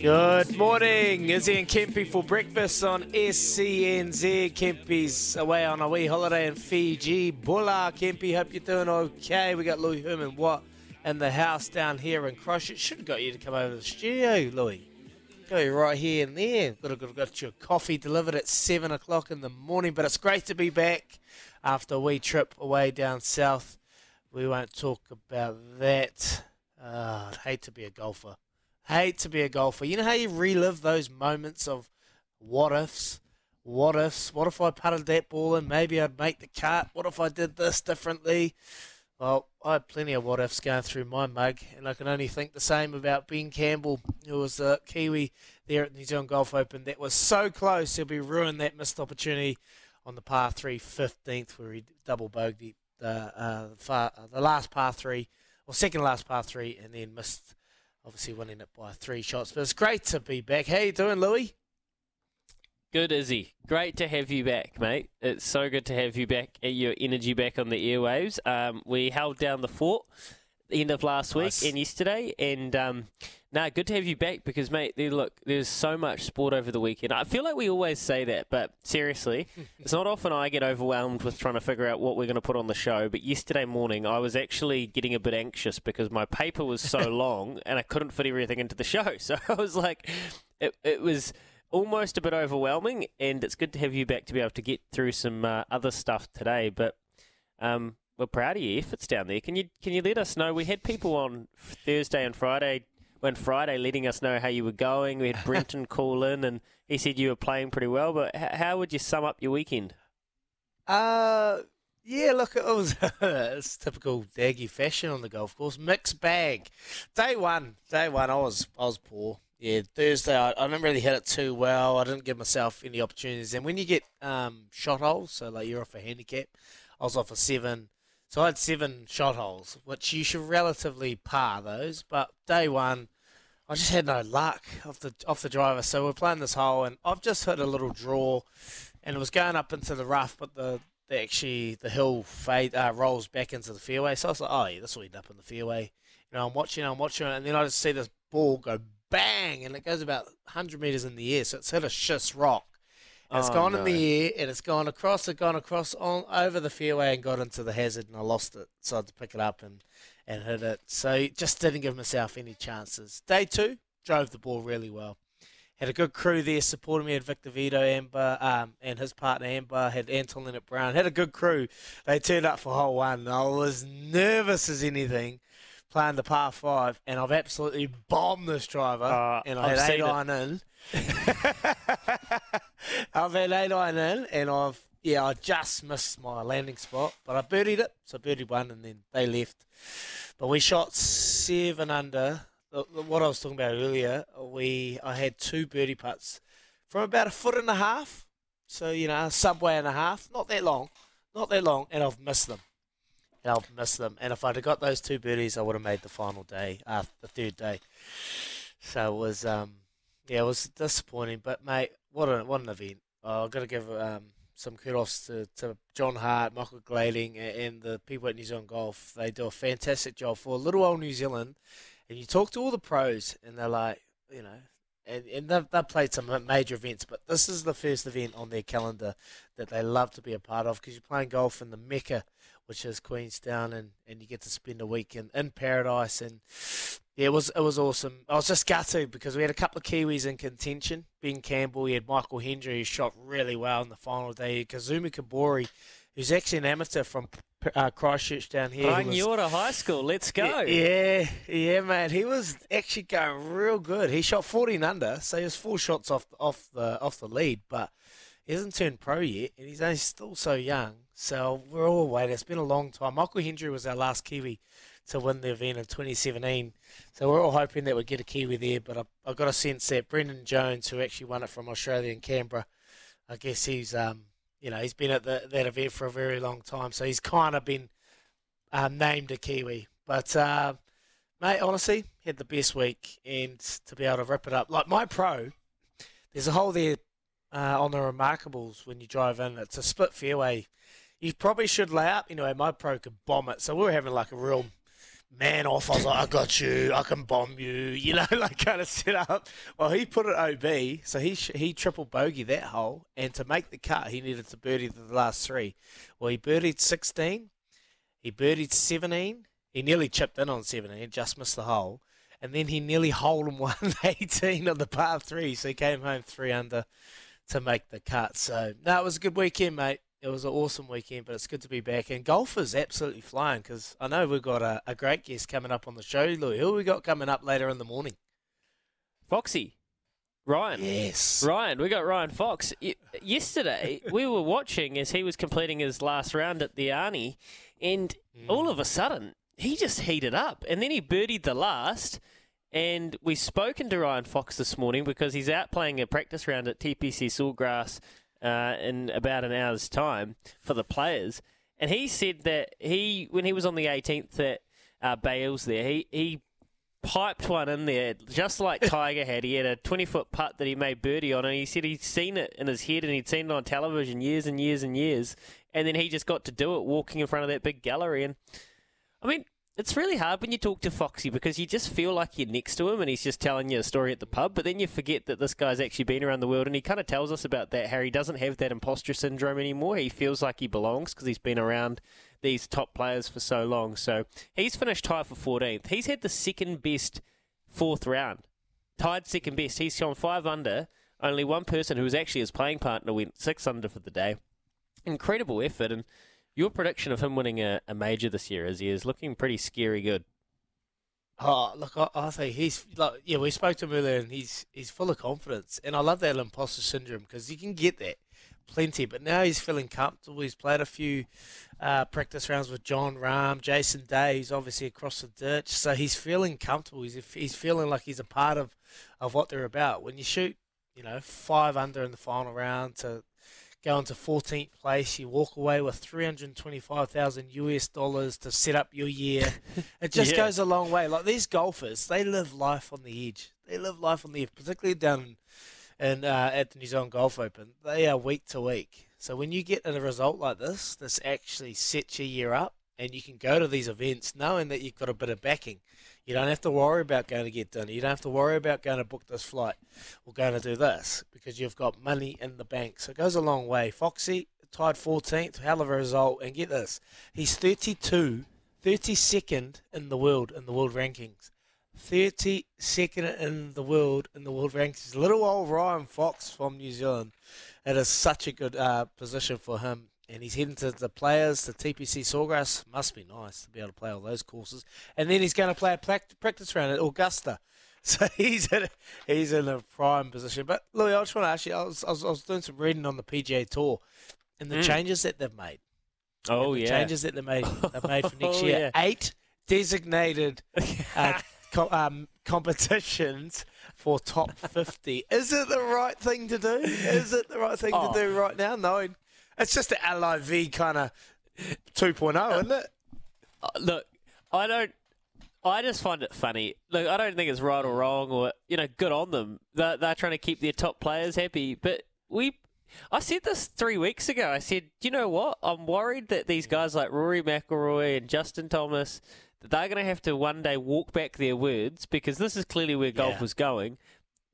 Good morning, Izzy and Kempy for breakfast on SENZ. Kempy's away on a wee holiday in Fiji. Bula, Kempy, hope you're doing okay. We got Louis Herman Watt in the house down here in it. Should have got you to come over to the studio, Louis. Go right here and there. Got got got your coffee delivered at 7 o'clock in the morning, but it's great to be back after a wee trip away down south. We won't talk about that. Uh, hate to be a golfer. Hate to be a golfer. You know how you relive those moments of what ifs? What ifs? What if I putted that ball in? Maybe I'd make the cut. What if I did this differently? Well, I had plenty of what ifs going through my mug, and I can only think the same about Ben Campbell, who was a Kiwi there at the New Zealand Golf Open. That was so close, he'll be ruined that missed opportunity on the par 3 15th, where he double bogeyed the, uh, far, uh, the last par 3, or second last par 3, and then missed obviously winning it by three shots. But it's great to be back. How you doing, Louis? Good, Izzy. Great to have you back, mate. It's so good to have you back, your energy back on the airwaves. Um, we held down the fort end of last Nice. week and yesterday, and um, no, good to have you back because, mate, there, look, there's so much sport over the weekend. I feel like we always say that, but seriously, it's not often I get overwhelmed with trying to figure out what we're going to put on the show. But yesterday morning, I was actually getting a bit anxious because my paper was so long and I couldn't fit everything into the show. So I was like, it, it was almost a bit overwhelming, and it's good to have you back to be able to get through some uh, other stuff today. But um, we're proud of your efforts down there. Can you can you let us know? We had people on Thursday and Friday. When Friday, letting us know how you were going. We had Brenton call in, and he said you were playing pretty well. But h- how would you sum up your weekend? Uh, yeah, look, it was it's typical Daggy fashion on the golf course. Mixed bag. Day one, day one, I was I was poor. Yeah, Thursday, I, I didn't really hit it too well. I didn't give myself any opportunities. And when you get um, shot holes, so like you're off a handicap, I was off a seven. So I had seven shot holes, which you should relatively par those. But day one, I just had no luck off the off the driver. So we're playing this hole, and I've just hit a little draw, and it was going up into the rough, but the, the actually the hill fade uh, rolls back into the fairway. So I was like, oh yeah, this will end up in the fairway. You know, I'm watching, I'm watching, and then I just see this ball go bang, and it goes about 100 meters in the air. So it's hit a schist rock. It's Oh, gone in the air, and it's gone across, It's gone across on over the fairway, and got into the hazard, and I lost it. So I had to pick it up and and hit it. So just didn't give myself any chances. Day two, drove the ball really well. Had a good crew there supporting me. Had Victor Vito, Amber, um, and his partner Amber. Had Anton Leonard Brown. Had a good crew. They turned up for hole one. I was nervous as anything playing the par five, and I've absolutely bombed this driver. Uh, and I I've had eight iron in. I've had eight iron in, and I've yeah, I just missed my landing spot, but I birdied it, so birdied one, and then they left. But we shot seven under. The- the- What I was talking about earlier, we I had two birdie putts from about a foot and a half, so you know, a subway and a half, not that long, not that long, and I've missed them. And I've missed them, and if I'd have got those two birdies, I would have made the final day, uh, the third day. So it was, um, yeah, it was disappointing. But mate, what a what an event! Oh, I've got to give um, some kudos to, to John Hart, Michael Glading, and, and the people at New Zealand Golf. They do a fantastic job for little old New Zealand. And you talk to all the pros, and they're like, you know, and, and they've, they've played some major events, but this is the first event on their calendar that they love to be a part of because you're playing golf in the mecca which is Queenstown, and, and you get to spend a week in, in paradise. And yeah, it was it was awesome. I was just gutted because we had a couple of Kiwis in contention. Ben Campbell, he had Michael Hendry, who shot really well in the final day. Kazuma Kobori, who's actually an amateur from uh, Christchurch down here. Rangiora High School, let's go. Yeah, yeah, man. He was actually going real good. He shot 14 under, so he was four shots off off the off the lead, but he hasn't turned pro yet, and he's only still so young. So we're all waiting. It's been a long time. Michael Hendry was our last Kiwi to win the event in 2017. So we're all hoping that we get a Kiwi there, but I, I've got a sense that Brendan Jones, who actually won it from Australia in Canberra, I guess he's um, you know, he's been at the, that event for a very long time, so he's kind of been um, named a Kiwi. But uh, mate, honestly, had the best week, and to be able to rip it up like my pro, there's a hole there uh, on the Remarkables when you drive in. It's a split fairway. You probably should lay up. Anyway, my pro could bomb it, so we were having like a real man off. I was like, I got you. I can bomb you. You know, like kind of set up. Well, he put it OB, so he he triple bogey that hole, and to make the cut, he needed to birdie the last three. Well, he birdied 16, he birdied 17, he nearly chipped in on 17, just missed the hole, and then he nearly holed him 118 on the par three, so he came home three under to make the cut. So, no, it was a good weekend, mate it was an awesome weekend, but it's good to be back. And golf is absolutely flying because I know we've got a, a, great guest coming up on the show. Louis, who we got coming up later in the morning? Foxy. Ryan. Yes. Ryan. We got Ryan Fox. yesterday, we were watching as he was completing his last round at the Arnie, and mm. all of a sudden, he just heated up. And then he birdied the last. And we've spoken to Ryan Fox this morning because he's out playing a practice round at TPC Sawgrass uh, in about an hour's time for the players. And he said that he, when he was on the 18th at uh, Bay Hill's there, he, he piped one in there just like Tiger had. He had a 20 foot putt that he made birdie on, and he said he'd seen it in his head and he'd seen it on television years and years and years. And then he just got to do it walking in front of that big gallery. And I mean, it's really hard when you talk to Foxy because you just feel like you're next to him and he's just telling you a story at the pub, but then you forget that this guy's actually been around the world and he kind of tells us about that. Harry doesn't have that imposter syndrome anymore. He feels like he belongs because he's been around these top players for so long. So he's finished tied for 14th. He's had the second best fourth round, tied second best. He's gone five under. Only one person who was actually his playing partner went six under for the day. Incredible effort and your prediction of him winning a, a major this year is he is looking pretty scary good. Oh, look, I, I think he's like, yeah, we spoke to him earlier, and he's he's full of confidence, and I love that imposter syndrome because you can get that plenty. But now he's feeling comfortable. He's played a few uh, practice rounds with Jon Rahm, Jason Day. He's obviously across the ditch, so he's feeling comfortable. He's he's feeling like he's a part of of what they're about. When you shoot, you know, five under in the final round to go into 14th place. You walk away with 325,000 US dollars to set up your year. It just yeah. goes a long way. Like these golfers, they live life on the edge. They live life on the edge, particularly down in, uh, at the New Zealand Golf Open. They are week to week. So when you get a result like this, this actually sets your year up, and you can go to these events knowing that you've got a bit of backing. You don't have to worry about going to get dinner. You don't have to worry about going to book this flight or going to do this because you've got money in the bank. So it goes a long way. Foxy tied 14th, hell of a result. And get this, he's 32, 32nd in the world in the world rankings. 32nd in the world in the world rankings. Little old Ryan Fox from New Zealand. It is such a good uh, position for him and he's heading to the players, the TPC Sawgrass. Must be nice to be able to play all those courses. And then he's going to play a practice round at Augusta. So he's in a, he's in a prime position. But Louis, I just want to ask you. I was, I was, I was doing some reading on the PGA Tour and the mm. changes that they've made. Oh yeah, changes that they made they've made for next oh, year. Yeah. Eight designated uh, co- um, competitions for top fifty. Is it the right thing to do? Is it the right thing oh. to do right now? Knowing it's just an LIV kind of 2.0, isn't it? Uh, look, I don't. I just find it funny. Look, I don't think it's right or wrong, or you know, good on them. They're, they're trying to keep their top players happy. But we, I said this three weeks ago. I said, you know what? I'm worried that these guys like Rory McIlroy and Justin Thomas, that they're going to have to one day walk back their words because this is clearly where golf yeah. was going.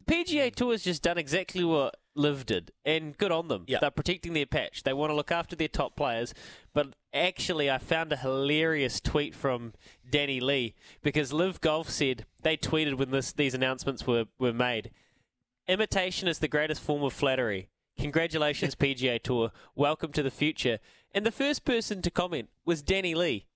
PGA Tour has just done exactly what Liv did, and good on them. Yeah. They're protecting their patch. They want to look after their top players. But actually, I found a hilarious tweet from Danny Lee because Liv Golf said they tweeted when this these announcements were, were made. Imitation is the greatest form of flattery. Congratulations, PGA Tour. Welcome to the future. And the first person to comment was Danny Lee,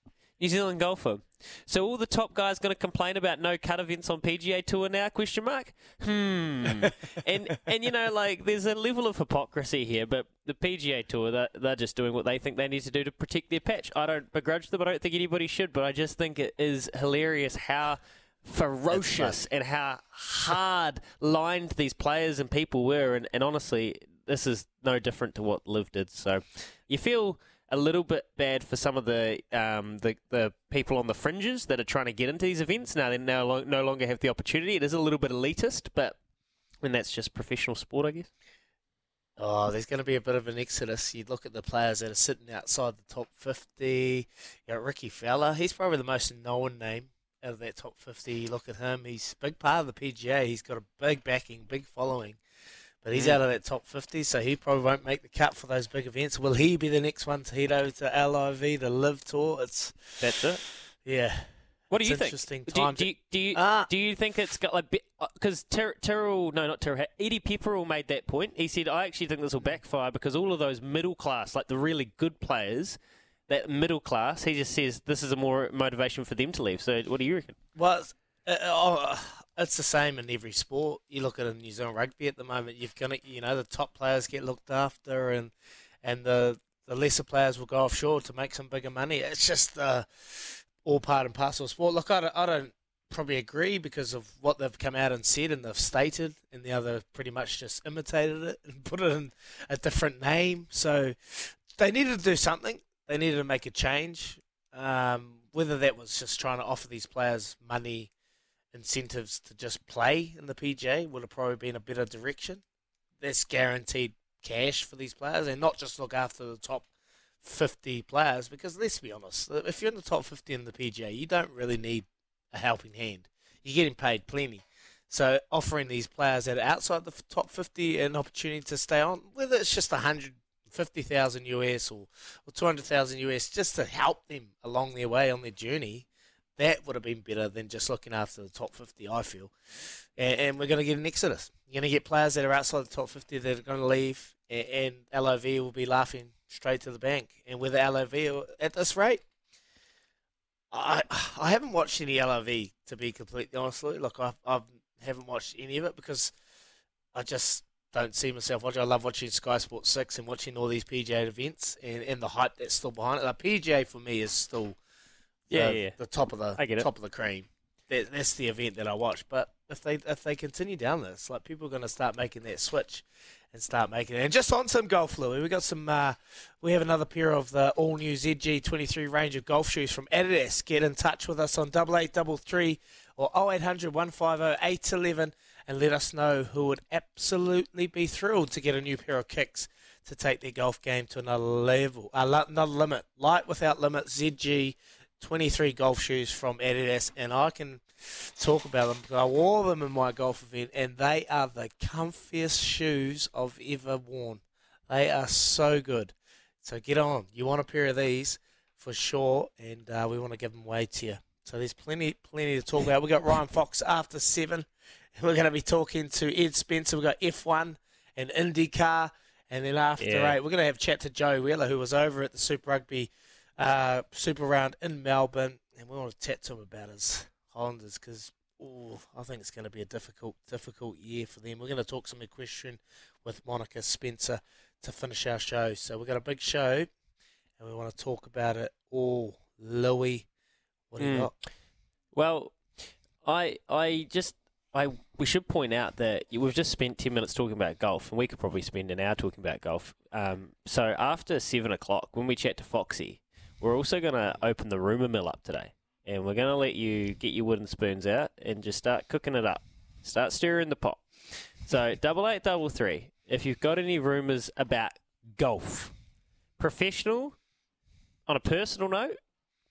New Zealand golfer. So all the top guys going to complain about no cut events on PGA Tour now? Question mark. Hmm. and and you know like there's a level of hypocrisy here, but the PGA Tour they're, they're just doing what they think they need to do to protect their patch. I don't begrudge them. I don't think anybody should, but I just think it is hilarious how ferocious and how hard lined these players and people were. And, and honestly, this is no different to what Liv did. So you feel a little bit bad for some of the um, the, the people on the fringes that are trying to get into these events. Now they now no longer have the opportunity. It is a little bit elitist, but and that's just professional sport, I guess. Oh, there's going to be a bit of an exodus. You look at the players that are sitting outside the top 50. You got Rickie Fowler. He's probably the most known name out of that top 50. You look at him. He's a big part of the PGA. He's got a big backing, big following. But he's Mm. out of that top 50, so he probably won't make the cut for those big events. Will he be the next one to head over to LIV, the Live Tour? It's, That's it. yeah. What do you think? interesting Do, time do, to- you, do you Ah. do you think it's got like because Ter- Terrell no not Terrell Eddie Pepperell made that point. He said I actually think this will backfire because all of those middle class like the really good players that middle class he just says this is a more motivation for them to leave. So what do you reckon? Well, uh, oh, it's the same in every sport. You look at in New Zealand rugby at the moment. You've gonna, you know, the top players get looked after, and and the the lesser players will go offshore to make some bigger money. It's just uh, all part and parcel of sport. Look, I don't, I don't probably agree because of what they've come out and said and they've stated, and the other pretty much just imitated it and put it in a different name. So they needed to do something. They needed to make a change. Um, whether that was just trying to offer these players money, incentives to just play in the PGA would have probably been a better direction. That's guaranteed cash for these players and not just look after the top 50 players because let's be honest, if you're in the top 50 in the PGA, you don't really need a helping hand. You're getting paid plenty. So offering these players that are outside the top 50 an opportunity to stay on, whether it's just 150,000 US or, or 200,000 US, just to help them along their way on their journey, that would have been better than just looking after the top 50, I feel. And, and we're going to get an exodus. You're going to get players that are outside the top 50 that are going to leave, and, and LIV will be laughing straight to the bank. And with LIV at this rate, I I haven't watched any LIV to be completely honest. Look, I I haven't watched any of it because I just don't see myself watching. I love watching Sky Sports Six and watching all these PGA events and, and the hype that's still behind it. The PGA for me is still Yeah, the, yeah. the top of the I get it. top of the cream. That, that's the event that I watch. But if they if they continue down this, like people are going to start making that switch and start making it. And just on some golf, Louis, we got some. Uh, we have another pair of the all new ZG23 range of golf shoes from Adidas. Get in touch with us on double eight double three or 0800 150 811 and let us know who would absolutely be thrilled to get a new pair of kicks to take their golf game to another level, uh, another limit. Light without limit, ZG 23 golf shoes from Adidas, and I can talk about them because I wore them in my golf event, and they are the comfiest shoes I've ever worn. They are so good. So get on. You want a pair of these for sure, and uh, we want to give them away to you. So there's plenty, plenty to talk about. We got Ryan Fox after seven. We're going to be talking to Ed Spencer. We got F1 and IndyCar, and then after Yeah. eight, we're going to have a chat to Joe Wheeler, who was over at the Super Rugby uh, Super Round in Melbourne, and we want to chat to him about his Highlanders because I think it's going to be a difficult, difficult year for them. We're going to talk some equestrian with Monica Spencer to finish our show. So we've got a big show, and we want to talk about it all. Louis, what do you Mm. got? Well, I I just I we should point out that we've just spent ten minutes talking about golf, and we could probably spend an hour talking about golf. Um, so after seven o'clock, when we chat to Foxy, we're also going to open the rumor mill up today, and we're going to let you get your wooden spoons out and just start cooking it up, start stirring the pot. So double eight, double three. If you've got any rumors about golf, professional, on a personal note,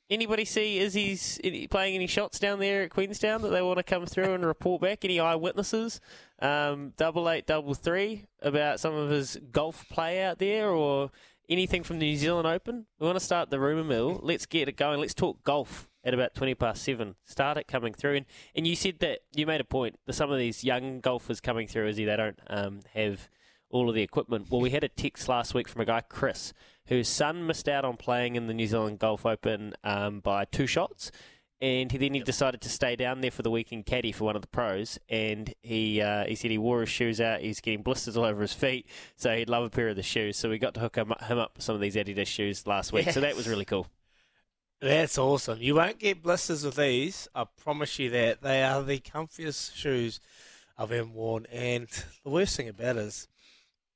anybody see Izzy's any- playing any shots down there at Queenstown that they want to come through and report back? Any eyewitnesses? Um, double eight, double three about some of his golf play out there, or anything from the New Zealand Open? We want to start the rumour mill. Let's get it going. Let's talk golf at about twenty past seven. Start it coming through, and and you said that you made a point that some of these young golfers coming through, Izzy, they don't um, have all of the equipment. Well, we had a text last week from a guy, Chris, whose son missed out on playing in the New Zealand Golf Open um, by two shots. And he then he decided to stay down there for the weekend caddy for one of the pros. And he uh, he said he wore his shoes out. He's getting blisters all over his feet, so he'd love a pair of the shoes. So we got to hook him, him up with some of these Adidas shoes last week. So that was really cool. That's awesome. You won't get blisters with these. I promise you that. They are the comfiest shoes I've ever worn. And the worst thing about it is,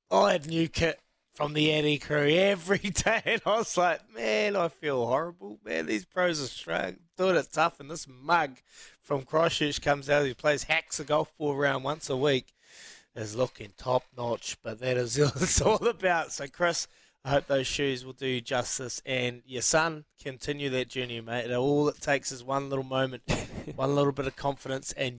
I had new kit from the Eddie crew every day. And I was like, man, I feel horrible. Man, these pros are strong, doing it tough. And this mug from Christchurch comes out. He plays hacks a golf ball around once a week. Is looking top notch. But that is what it's all about. So, Chris. I hope those shoes will do you justice. And your son, continue that journey, mate. All it takes is one little moment, one little bit of confidence, and